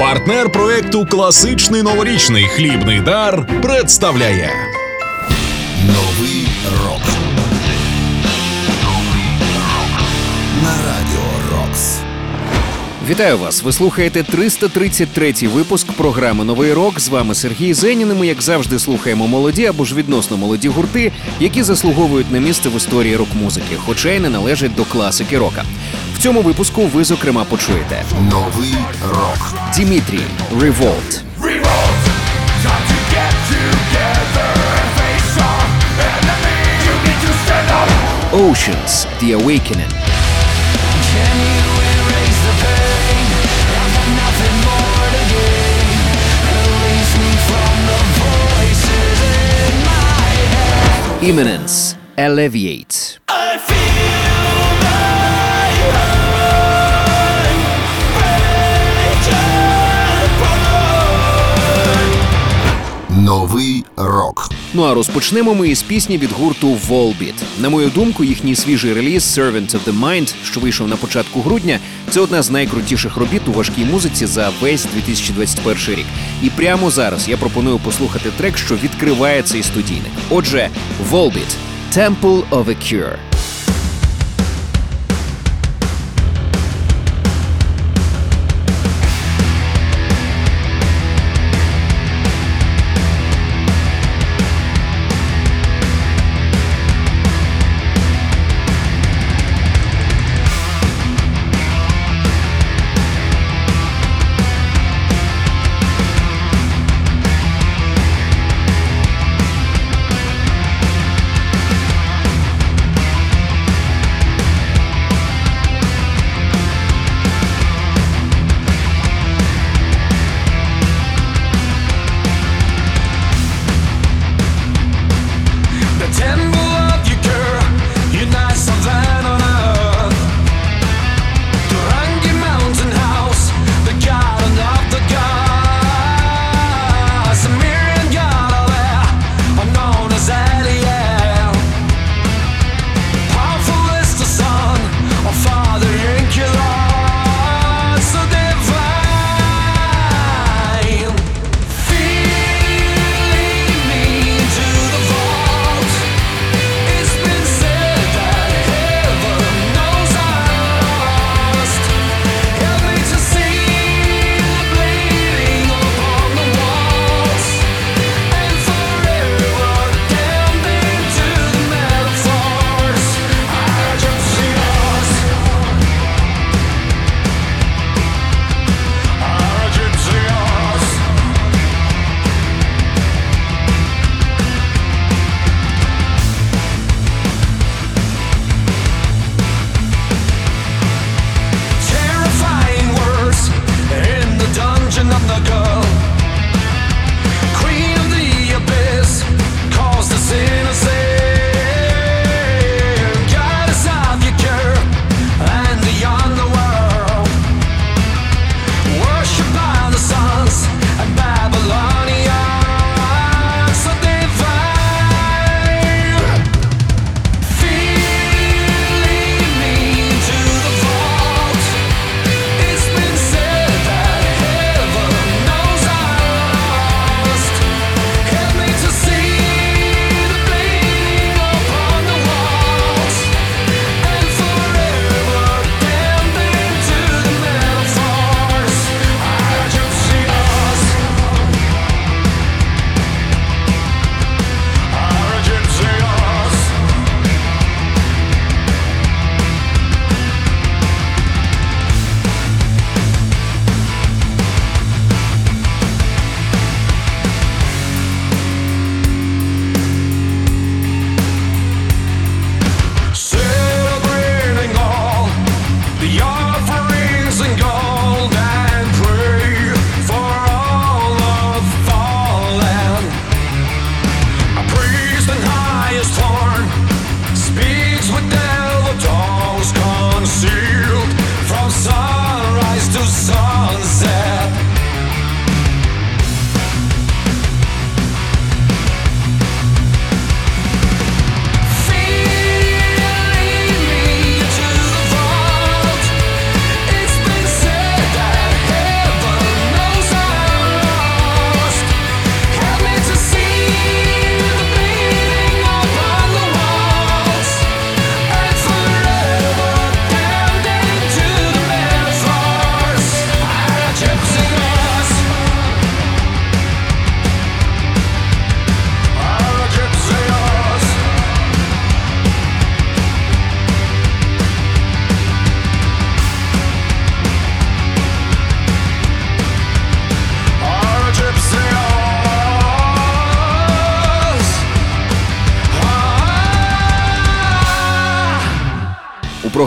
Партнер проекту Класичний новорічний хлібний дар представляє Новий рок. На радіо Рокс. Вітаю вас! Ви слухаєте 333-й випуск програми Новий рок. З вами Сергій Зенін. і Ми, як завжди, слухаємо молоді або ж відносно молоді гурти, які заслуговують на місце в історії рок-музики, хоча й не належать до класики рока. В цьому випуску ви, зокрема, почуєте Новий рок. Дімітрій Revolt, Oceans The Awakening, Imminence Alleviate. Новий рок. Ну а розпочнемо ми із пісні від гурту Volbeat. На мою думку, їхній свіжий реліз Servant of the Mind, що вийшов на початку грудня, це одна з найкрутіших робіт у важкій музиці за весь 2021 рік. І прямо зараз я пропоную послухати трек, що відкриває цей студійник. Отже, Volbeat – Temple of a Cure.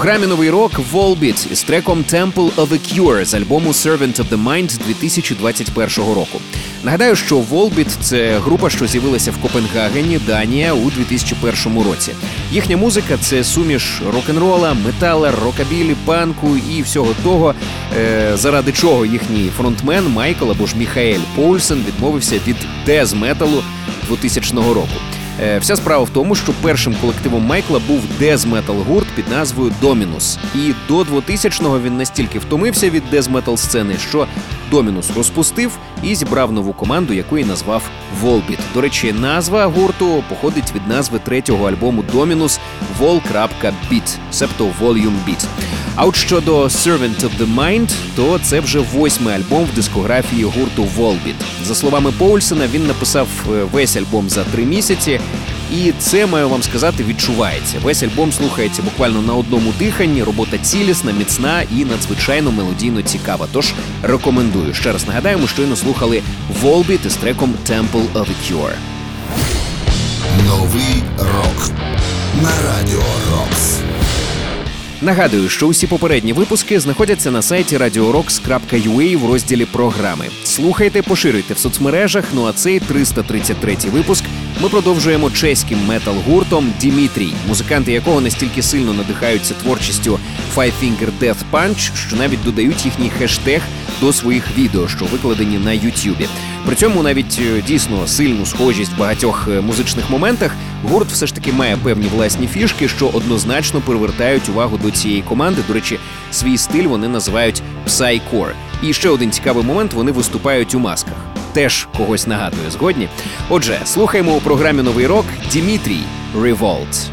Програмі новий рок Volbeat із треком Temple of a Cure з альбому Servant of the Mind 2021 року. Нагадаю, що Volbeat – це група, що з'явилася в Копенгагені, Данія у 2001 році. Їхня музика це суміш рок-н-рола, метала, рокабілі, панку і всього того, е, заради чого їхній фронтмен Майкл або ж Міхаель Поульсен відмовився від дез-металу 2000 року. Е, Вся справа в тому, що першим колективом Майкла був дез-метал гурт під назвою Домінус. І до 2000-го він настільки втомився від дез-метал сцени, що Домінус розпустив і зібрав нову команду, яку і назвав Volbeat. До речі, назва гурту походить від назви третього альбому Домінус Vol.Beat, себто Volume Beat. А от щодо Servant of the Mind, то це вже восьмий альбом в дискографії гурту Volbeat. За словами Поульсена, він написав е, весь альбом за три місяці. І це маю вам сказати, відчувається. Весь альбом слухається буквально на одному диханні. Робота цілісна, міцна і надзвичайно мелодійно цікава. Тож рекомендую. Ще раз нагадаю, ми щойно слухали Volbeat із треком Temple of a Cure. Новий рок на радіо Рокс. Нагадую, що усі попередні випуски знаходяться на сайті radiorocks.ua в розділі програми. Слухайте, поширюйте в соцмережах. Ну а цей 333 випуск ми продовжуємо чеським метал-гуртом Дімітрій, музиканти якого настільки сильно надихаються творчістю Five Finger Death Punch, що навіть додають їхній хештег до своїх відео, що викладені на Ютубі. При цьому навіть е, дійсно сильну схожість в багатьох е, музичних моментах гурт все ж таки має певні власні фішки, що однозначно привертають увагу до цієї команди. До речі, свій стиль вони називають Psycore. І ще один цікавий момент: вони виступають у масках. Теж когось нагадує згодні. Отже, слухаємо у програмі Новий рок Дімітрій Revolt.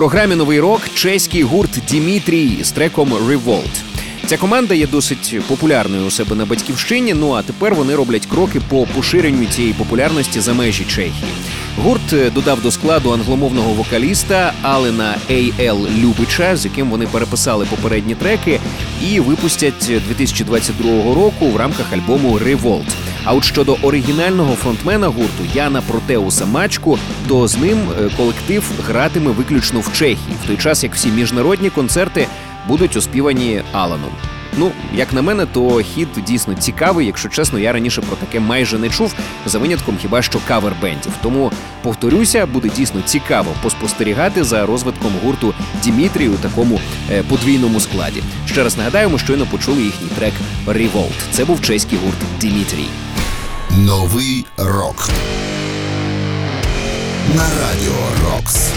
Програмі новий рок чеський гурт Дімітрій з треком Revolt. Ця команда є досить популярною у себе на батьківщині. Ну а тепер вони роблять кроки по поширенню цієї популярності за межі Чехії. Гурт е, додав до складу англомовного вокаліста Алена Ей.Л. Любича, з яким вони переписали попередні треки, і випустять 2022 року в рамках альбому Revolt. А от щодо оригінального фронтмена гурту Яна Протеуса Мачку, то з ним е, колектив гратиме виключно в Чехії, в той час як всі міжнародні концерти будуть оспівані Аланом. Ну, як на мене, то хід дійсно цікавий. Якщо чесно, я раніше про таке майже не чув, за винятком хіба що кавер-бендів. Тому повторюся, буде дійсно цікаво поспостерігати за розвитком гурту Дімітрій у такому е, подвійному складі. Ще раз нагадаю, ми щойно почули їхній трек Revolt. Це був чеський гурт Дімітрій. Новий рок. На радіо Рокс.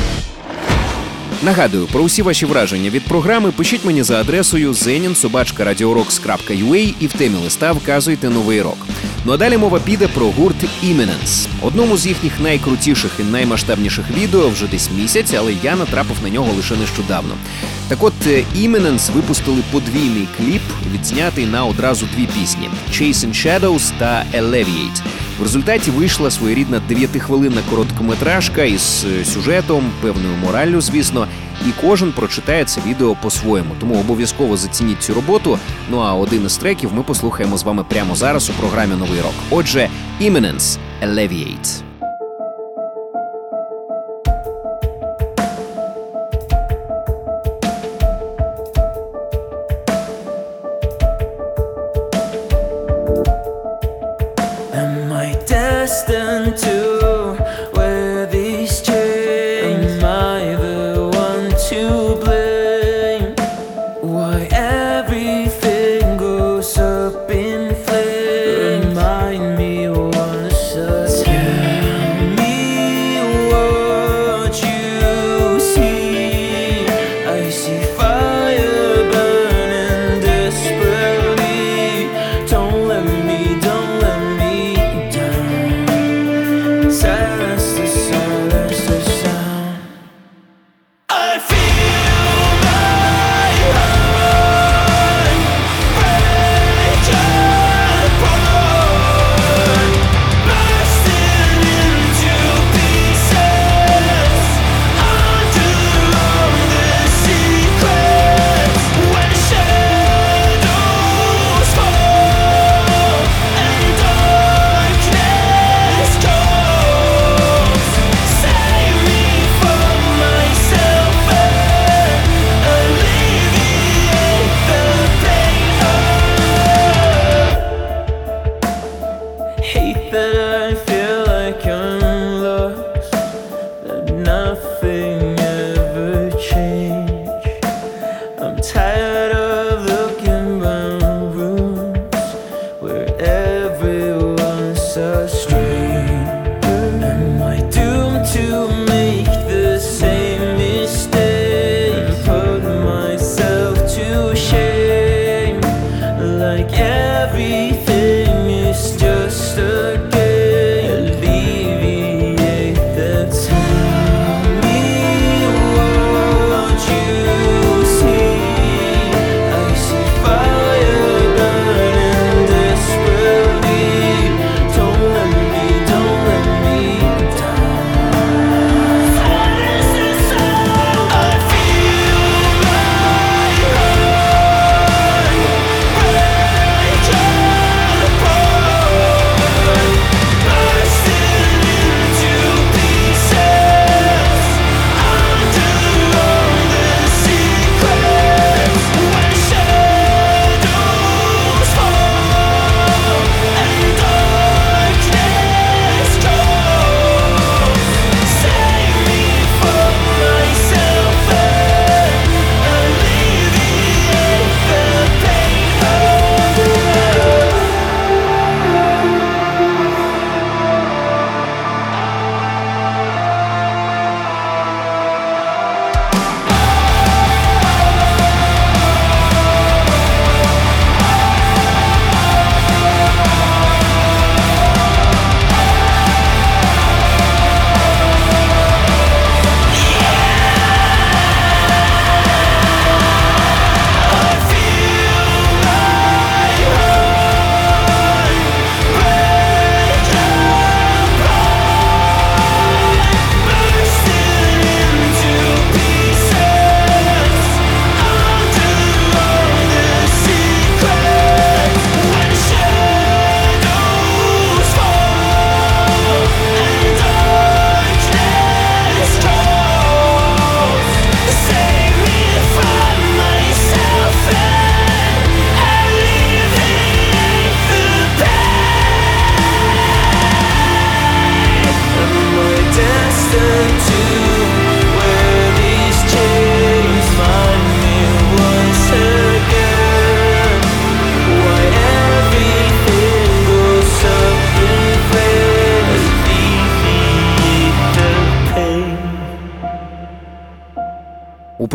Нагадую, про усі ваші враження від програми пишіть мені за адресою zeninsobachka.radiorocks.ua і в темі листа вказуйте новий рок. Ну а далі мова піде про гурт Imminence. Одному з їхніх найкрутіших і наймасштабніших відео вже десь місяць, але я натрапив на нього лише нещодавно. Так от е, Imminence випустили подвійний кліп, відзнятий на одразу дві пісні: Chasing Shadows та Alleviate. В результаті вийшла своєрідна дев'ятихвилинна короткометражка із е, сюжетом, певною мораллю, звісно, і кожен прочитає це відео по-своєму. Тому обов'язково зацініть цю роботу. Ну а один із треків ми послухаємо з вами прямо зараз у програмі Новий рок. Отже, Imminence – Alleviate.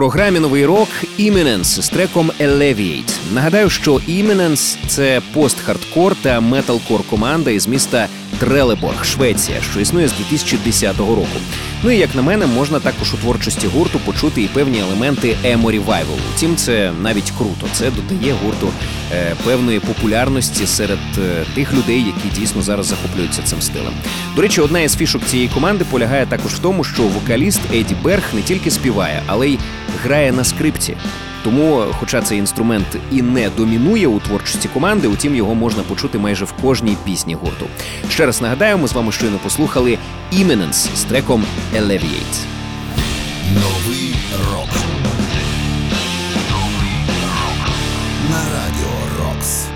Програмі новий рок Imminence з треком Alleviate. Нагадаю, що Imminence – це пост-хардкор та металкор команда із міста Трелеборг, Швеція, що існує з 2010 року. Ну і як на мене, можна також у творчості гурту почути і певні елементи емо ревайвалу. Втім, це навіть круто. Це додає гурту е, певної популярності серед е, тих людей, які дійсно зараз захоплюються цим стилем. До речі, одна із фішок цієї команди полягає також в тому, що вокаліст Еді Берг не тільки співає, але й грає на скрипці. Тому, хоча цей інструмент і не домінує у творчості команди, утім його можна почути майже в кожній пісні гурту. Ще раз нагадаю, ми з вами щойно послухали Imminence з треком Alleviate. Новий рок. На радіо Рокс.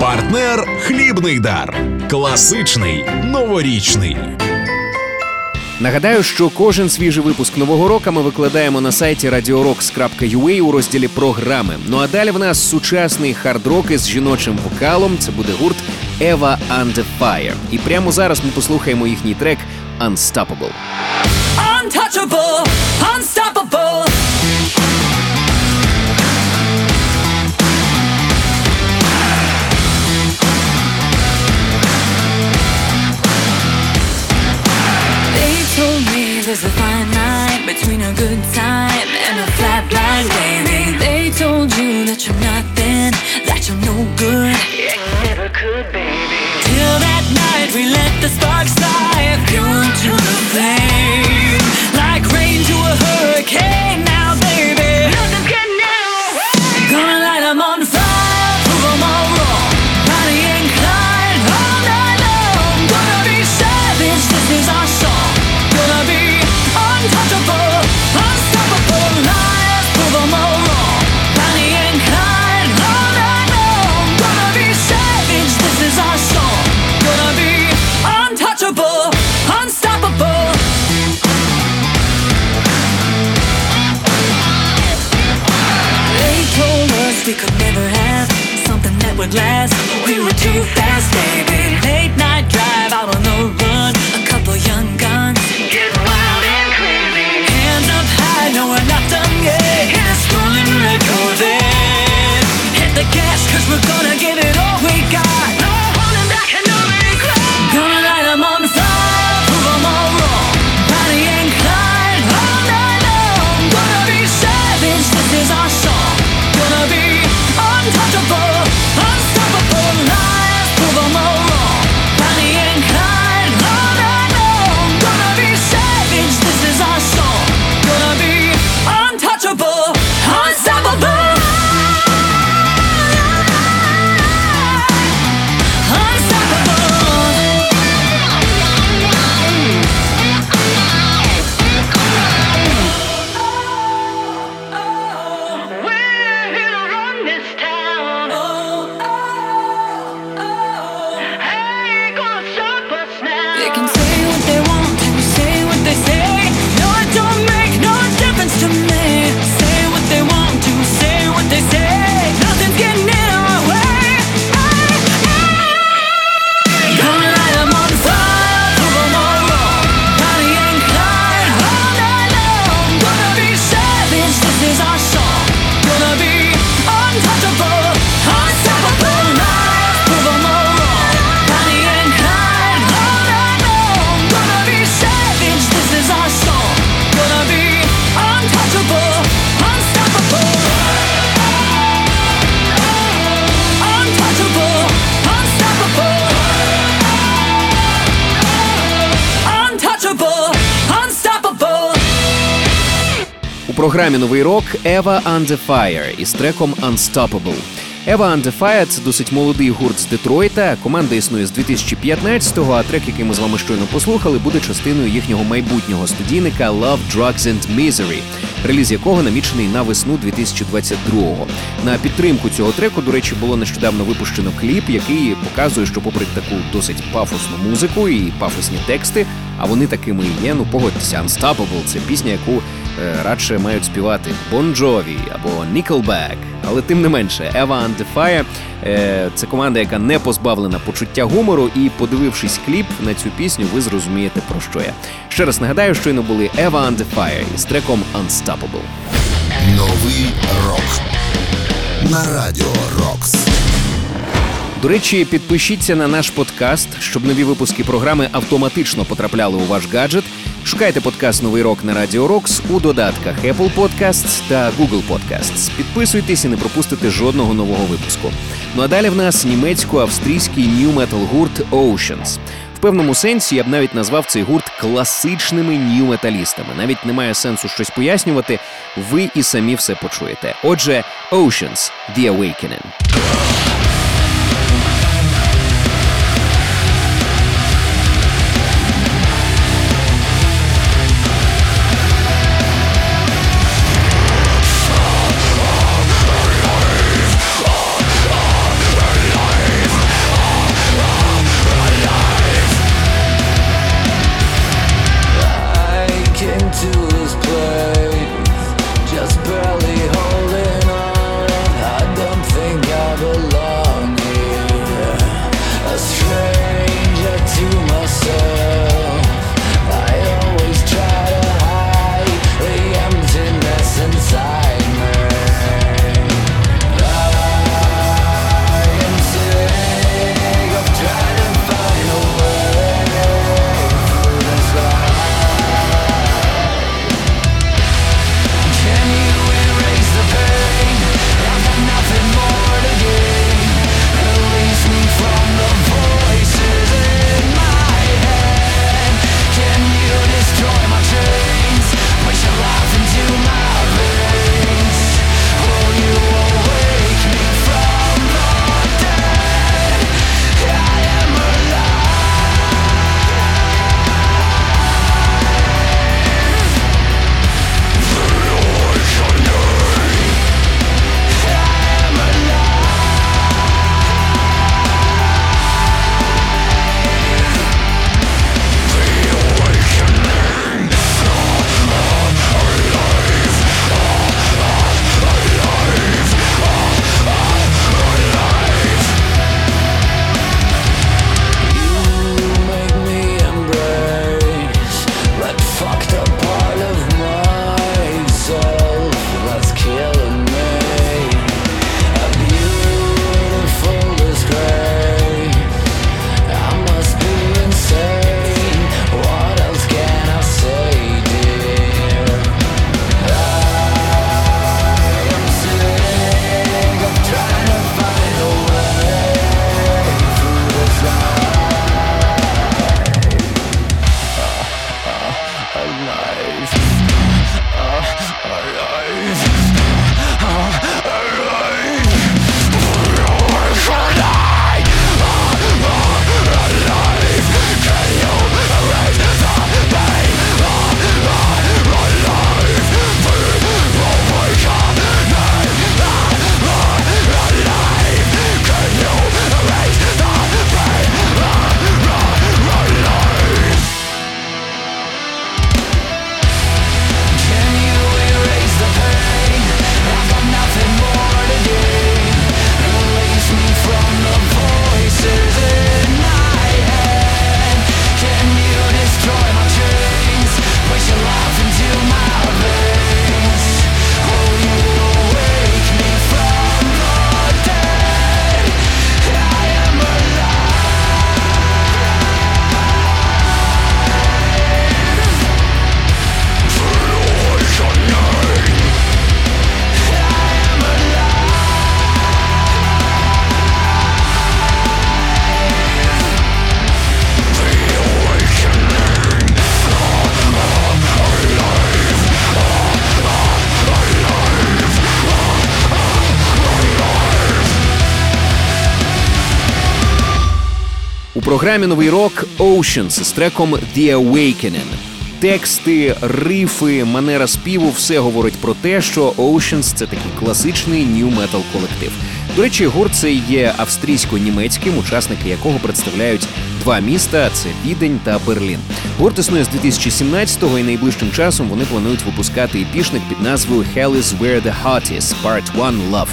Партнер Хлібний дар. Класичний новорічний. Нагадаю, що кожен свіжий випуск нового року ми викладаємо на сайті radioroks.ua у розділі програми. Ну а далі в нас сучасний хард-рок із жіночим вокалом. Це буде гурт Eva Under Fire. І прямо зараз ми послухаємо їхній трек Unstoppable. Untouchable, unstoppable. Told me there's a fine line between a good time and a flat line, baby. They told you that you're nothing, that you're no good. Yeah, you never could, baby. Till that night we let the sparks fly, fuel to the flame. Like rain to a hurricane програмі новий рок Eva Under Fire із треком Unstoppable. Eva Under Fire – це досить молодий гурт з Детройта. Команда існує з 2015-го, а трек, який ми з вами щойно послухали, буде частиною їхнього майбутнього студійника Love, Drugs and Misery, реліз якого намічений на весну 2022-го. На підтримку цього треку, до речі, було нещодавно випущено кліп, який показує, що попри таку досить пафосну музику і пафосні тексти, а вони такими і є. Ну погодьтеся, Unstoppable – це пісня, яку е, радше мають співати Bon Jovi або Nickelback. Але тим не менше, Eva Under Fire е, це команда, яка не позбавлена почуття гумору, і подивившись кліп на цю пісню, ви зрозумієте про що я. Ще раз нагадаю, щойно були Eva Under Fire із треком Unstoppable. Новий рок на радіо Рокс. До речі, підпишіться на наш подкаст, щоб нові випуски програми автоматично потрапляли у ваш гаджет. Шукайте подкаст Новий рок на Радіо Рокс у додатках Apple Podcasts та Google Podcasts. Підписуйтесь і не пропустите жодного нового випуску. Ну а далі в нас німецько-австрійський нью метал гурт Oceans. В певному сенсі я б навіть назвав цей гурт класичними нью-металістами. Навіть немає сенсу щось пояснювати. Ви і самі все почуєте. Отже, Oceans – The Awakening. Програмі новий рок Oceans з треком The Awakening. Тексти, рифи, манера співу все говорить про те, що Oceans – це такий класичний нью метал колектив. До речі, гурт цей є австрійсько-німецьким, учасники якого представляють два міста: це Відень та Берлін. Гурт існує з 2017-го і найближчим часом вони планують випускати епішник під назвою Hell is where the heart is, Part 1 Love.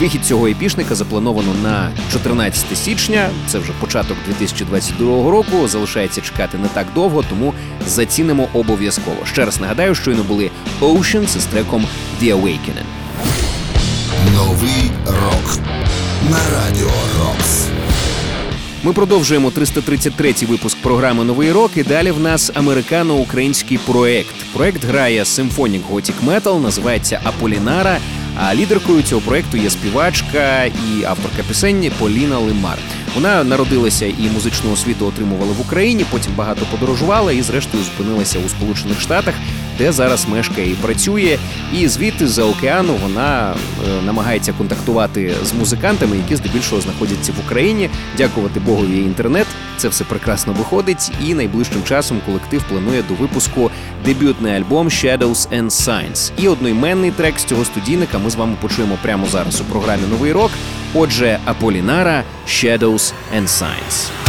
Вихід цього епішника заплановано на 14 січня. Це вже початок 2022 року. Залишається чекати не так довго, тому зацінимо обов'язково. Ще раз нагадаю, щойно були Oceans із треком The Awakening. Новий рок на радіо Рокс. Ми продовжуємо 333-й випуск програми Новий рок. І далі в нас американо-український проект. Проект грає Symphonic Gothic Metal, називається Аполінара. А лідеркою цього проекту є співачка і авторка пісень Поліна Лимар. Вона народилася і музичну освіту отримувала в Україні, потім багато подорожувала і, зрештою, зупинилася у Сполучених Штатах, де зараз мешкає і працює. І звідти з-за океану вона е, намагається контактувати з музикантами, які здебільшого знаходяться в Україні. Дякувати Богові інтернет. Це все прекрасно виходить. І найближчим часом колектив планує до випуску дебютний альбом Shadows and Signs. І одноіменний трек з цього студійника ми з вами почуємо прямо зараз у програмі Новий рок. Отже, Аполінара Shadows and Signs.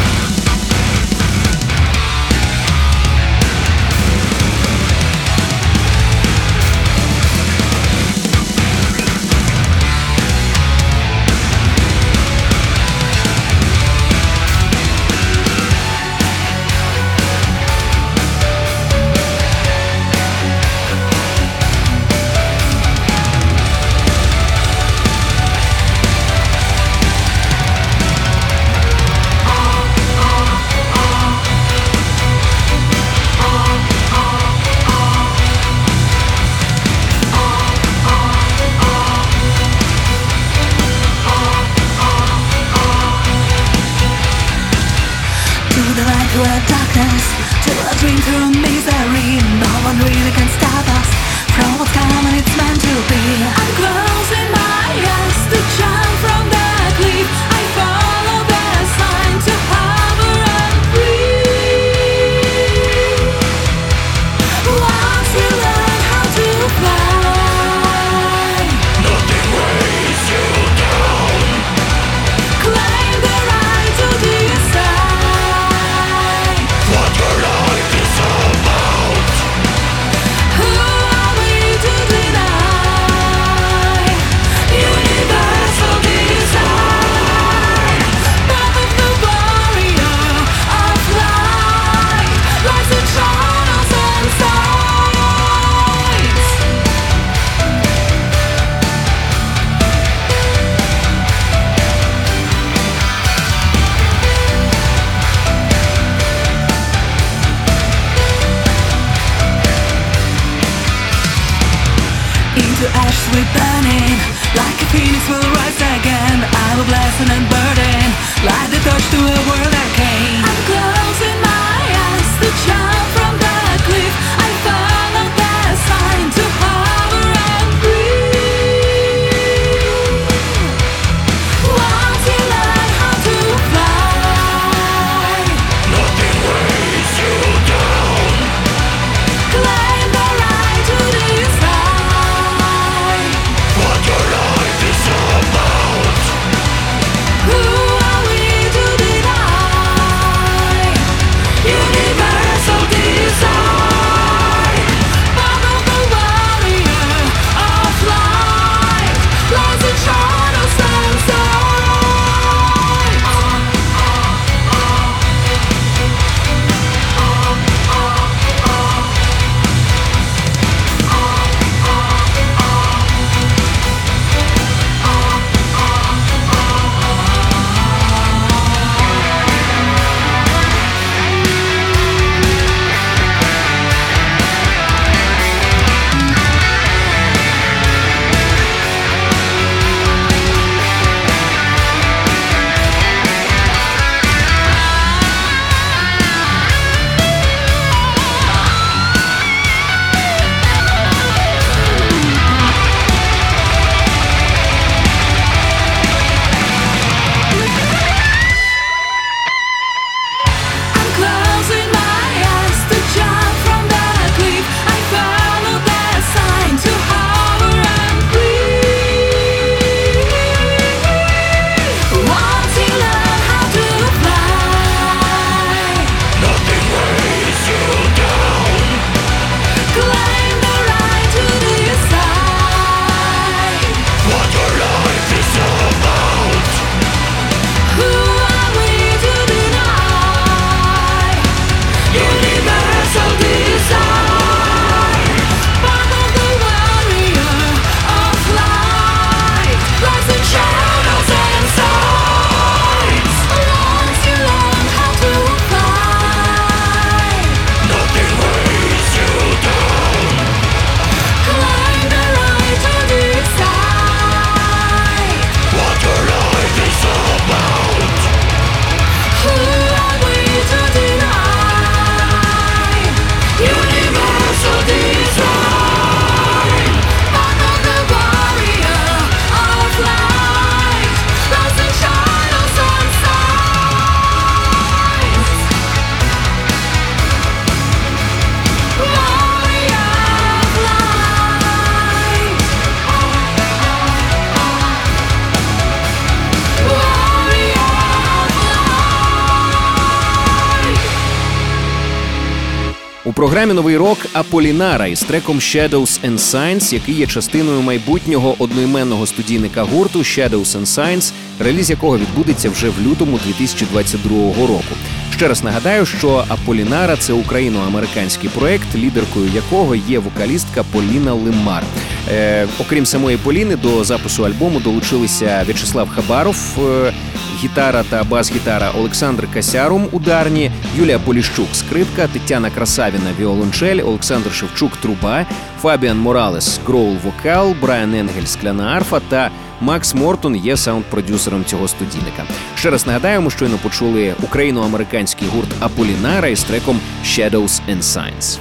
Програмі новий рок Аполінара із треком Shadows and Signs, який є частиною майбутнього одноіменного студійника гурту Shadows and Signs, реліз якого відбудеться вже в лютому 2022 року. Ще раз нагадаю, що Аполінара це україно-американський проект, лідеркою якого є вокалістка Поліна Лимар. Е, окрім самої Поліни, до запису альбому долучилися В'ячеслав Хабаров, е, гітара та бас-гітара Олександр Касярум ударні, Юлія Поліщук скрипка, Тетяна Красавіна віолончель, Олександр Шевчук труба, Фабіан Моралес гроул вокал, Брайан Енгель скляна арфа та Макс Мортон є саунд-продюсером цього студійника. Ще раз нагадаємо, щойно почули україно-американський гурт Аполінара із треком Shadows and Signs.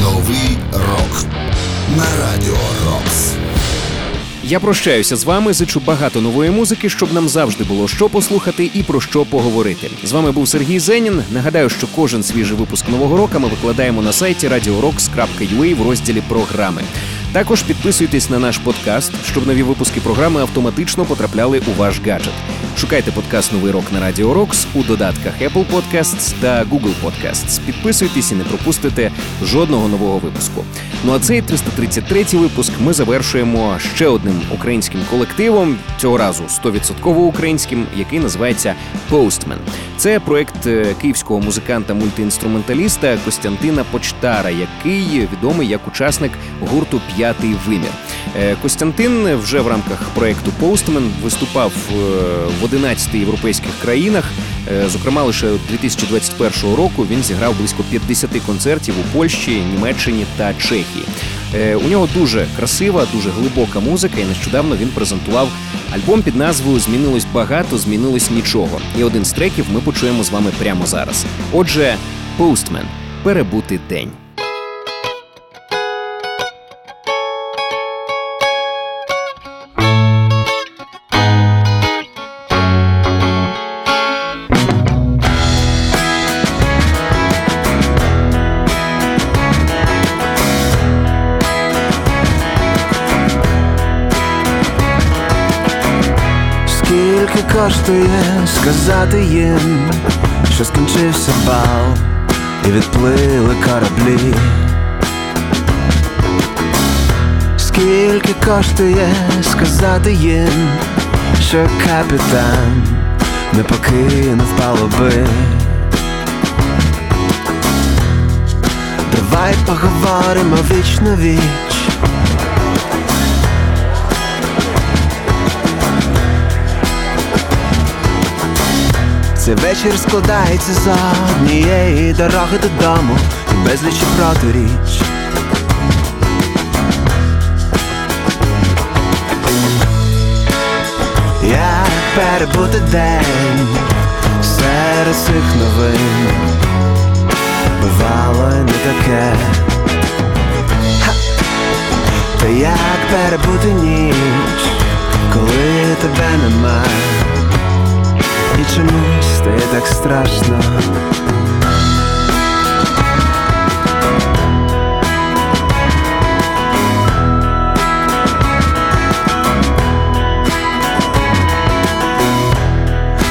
Новий рок на радіо Рокс. Я прощаюся з вами. Зичу багато нової музики, щоб нам завжди було що послухати і про що поговорити. З вами був Сергій Зенін. Нагадаю, що кожен свіжий випуск нового року ми викладаємо на сайті radioroks.ua в розділі програми. Також підписуйтесь на наш подкаст, щоб нові випуски програми автоматично потрапляли у ваш гаджет. Шукайте подкаст Новий рок на Радіо Рокс у додатках Apple Podcasts та Google Podcasts. Підписуйтесь і не пропустите жодного нового випуску. Ну а цей 333-й випуск ми завершуємо ще одним українським колективом, цього разу 100% українським, який називається Postman. Це проект е, київського музиканта-мультиінструменталіста Костянтина Почтара, який відомий як учасник гурту П'ятий вимір. Е, Костянтин вже в рамках проекту Postman виступав е, в 11 європейських країнах. Е, Зокрема, лише 2021 року він зіграв близько 50 концертів у Польщі, Німеччині та Чехії. У нього дуже красива, дуже глибока музика, і нещодавно він презентував альбом під назвою Змінилось багато, змінилось нічого. І один з треків ми почуємо з вами прямо зараз. Отже, Postman – перебути день. Коштує сказати їм, що скінчився бал і відплили кораблі? Скільки коштує сказати їм, що капітан не покинув палуби? Давай поговоримо віч на віч. Цей вечір складається з однієї дороги додому і безлічі протиріч. Як перебути день серед цих новин бувало не таке. Та як перебути ніч, коли тебе немає? І чомусь стає так страшно.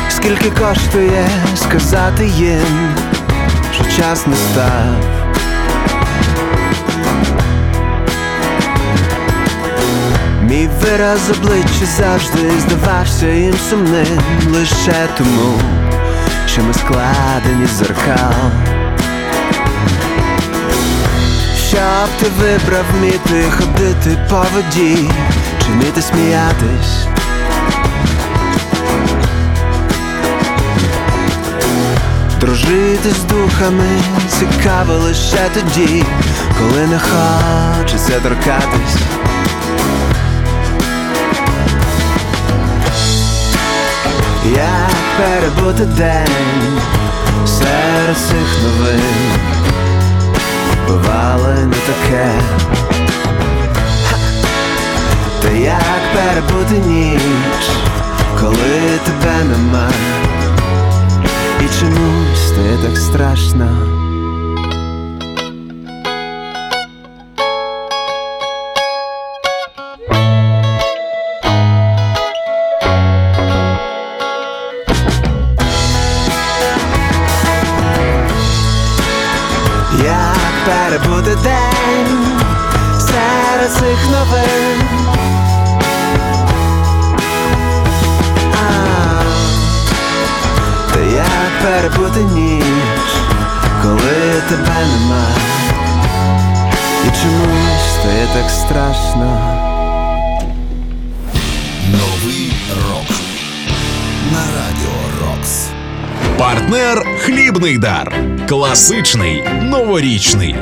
Скільки коштує сказати їм, що час не став Мій вираз обличчя завжди здавався їм сумним лише тому, що ми складені зеркал. Щоб ти вибрав вміти ходити по воді, чи вміти сміятись. Дружити з духами цікаво лише тоді, коли не хочеться торкатись. Перебути день. Серед цих новин Бувало не таке! Та як перебути ніч, коли тебе нема? І чомусь стає так страшно Хлібний дар. Класичний новорічний.